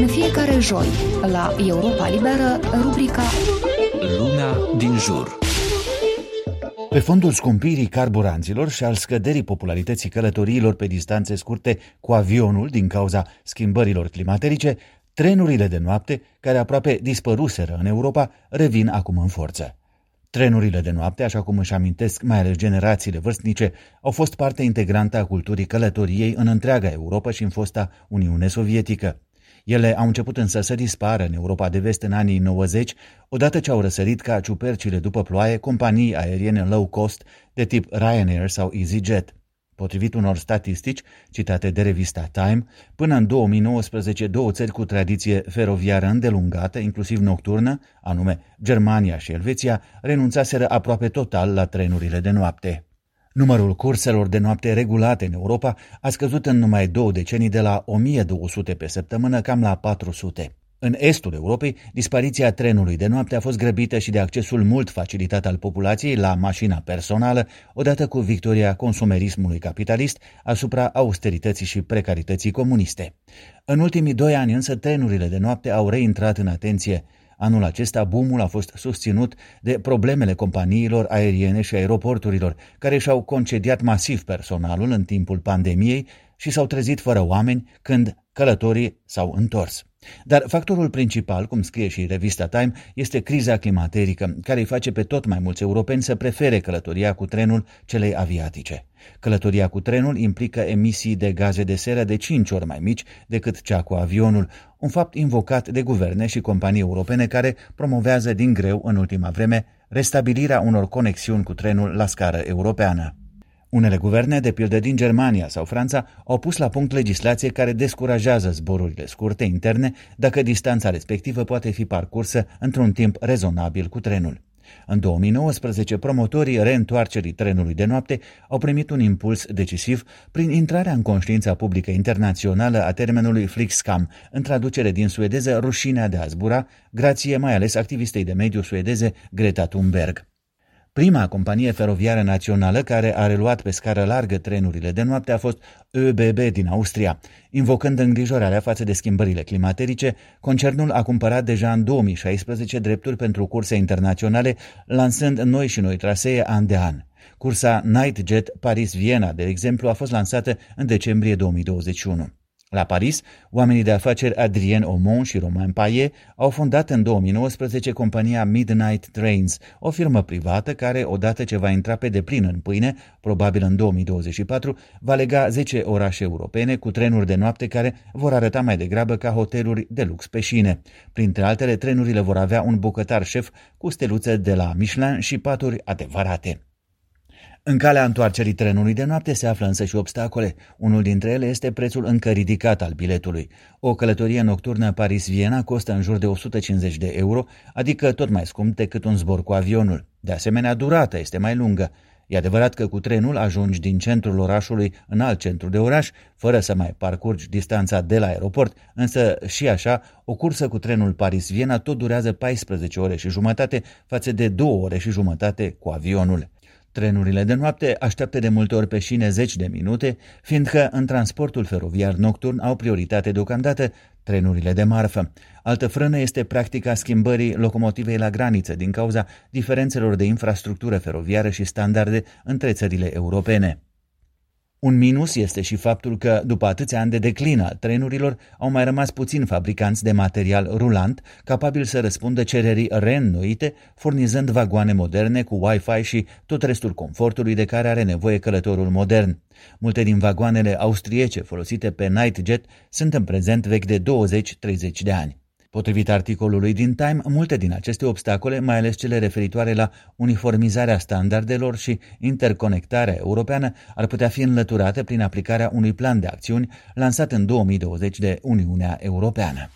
În fiecare joi, la Europa Liberă, rubrica Lumea din jur. Pe fondul scumpirii carburanților și al scăderii popularității călătoriilor pe distanțe scurte cu avionul din cauza schimbărilor climaterice, trenurile de noapte, care aproape dispăruseră în Europa, revin acum în forță. Trenurile de noapte, așa cum își amintesc mai ales generațiile vârstnice, au fost parte integrantă a culturii călătoriei în întreaga Europa și în fosta Uniune Sovietică. Ele au început însă să dispară în Europa de vest în anii 90, odată ce au răsărit ca ciupercile după ploaie companii aeriene low cost de tip Ryanair sau EasyJet. Potrivit unor statistici citate de revista Time, până în 2019 două țări cu tradiție feroviară îndelungată, inclusiv nocturnă, anume Germania și Elveția, renunțaseră aproape total la trenurile de noapte. Numărul curselor de noapte regulate în Europa a scăzut în numai două decenii de la 1200 pe săptămână cam la 400. În estul Europei, dispariția trenului de noapte a fost grăbită și de accesul mult facilitat al populației la mașina personală, odată cu victoria consumerismului capitalist asupra austerității și precarității comuniste. În ultimii doi ani însă trenurile de noapte au reintrat în atenție. Anul acesta, boomul a fost susținut de problemele companiilor aeriene și aeroporturilor, care și-au concediat masiv personalul în timpul pandemiei și s-au trezit fără oameni când călătorii s-au întors. Dar factorul principal, cum scrie și revista Time, este criza climaterică, care îi face pe tot mai mulți europeni să prefere călătoria cu trenul celei aviatice. Călătoria cu trenul implică emisii de gaze de seră de 5 ori mai mici decât cea cu avionul, un fapt invocat de guverne și companii europene care promovează din greu în ultima vreme restabilirea unor conexiuni cu trenul la scară europeană. Unele guverne, de pildă din Germania sau Franța, au pus la punct legislație care descurajează zborurile scurte interne dacă distanța respectivă poate fi parcursă într-un timp rezonabil cu trenul. În 2019, promotorii reîntoarcerii trenului de noapte au primit un impuls decisiv prin intrarea în conștiința publică internațională a termenului Flixcam, în traducere din suedeză rușinea de a zbura, grație mai ales activistei de mediu suedeze Greta Thunberg. Prima companie feroviară națională care a reluat pe scară largă trenurile de noapte a fost ÖBB din Austria. Invocând îngrijorarea față de schimbările climaterice, concernul a cumpărat deja în 2016 drepturi pentru curse internaționale, lansând noi și noi trasee an de an. Cursa Nightjet Paris-Viena, de exemplu, a fost lansată în decembrie 2021. La Paris, oamenii de afaceri Adrien Aumont și Romain Payet au fondat în 2019 compania Midnight Trains, o firmă privată care, odată ce va intra pe deplin în pâine, probabil în 2024, va lega 10 orașe europene cu trenuri de noapte care vor arăta mai degrabă ca hoteluri de lux pe șine. Printre altele, trenurile vor avea un bucătar șef cu steluțe de la Michelin și paturi adevărate. În calea întoarcerii trenului de noapte se află însă și obstacole. Unul dintre ele este prețul încă ridicat al biletului. O călătorie nocturnă Paris-Viena costă în jur de 150 de euro, adică tot mai scump decât un zbor cu avionul. De asemenea, durata este mai lungă. E adevărat că cu trenul ajungi din centrul orașului în alt centru de oraș, fără să mai parcurgi distanța de la aeroport, însă și așa, o cursă cu trenul Paris-Viena tot durează 14 ore și jumătate față de 2 ore și jumătate cu avionul. Trenurile de noapte așteaptă de multe ori pe șine zeci de minute, fiindcă în transportul feroviar nocturn au prioritate deocamdată trenurile de marfă. Altă frână este practica schimbării locomotivei la graniță din cauza diferențelor de infrastructură feroviară și standarde între țările europene. Un minus este și faptul că, după atâția ani de declin al trenurilor, au mai rămas puțini fabricanți de material rulant capabil să răspundă cererii reînnoite, furnizând vagoane moderne cu Wi-Fi și tot restul confortului de care are nevoie călătorul modern. Multe din vagoanele austriece folosite pe Nightjet sunt în prezent vechi de 20-30 de ani. Potrivit articolului din Time, multe din aceste obstacole, mai ales cele referitoare la uniformizarea standardelor și interconectarea europeană, ar putea fi înlăturate prin aplicarea unui plan de acțiuni lansat în 2020 de Uniunea Europeană.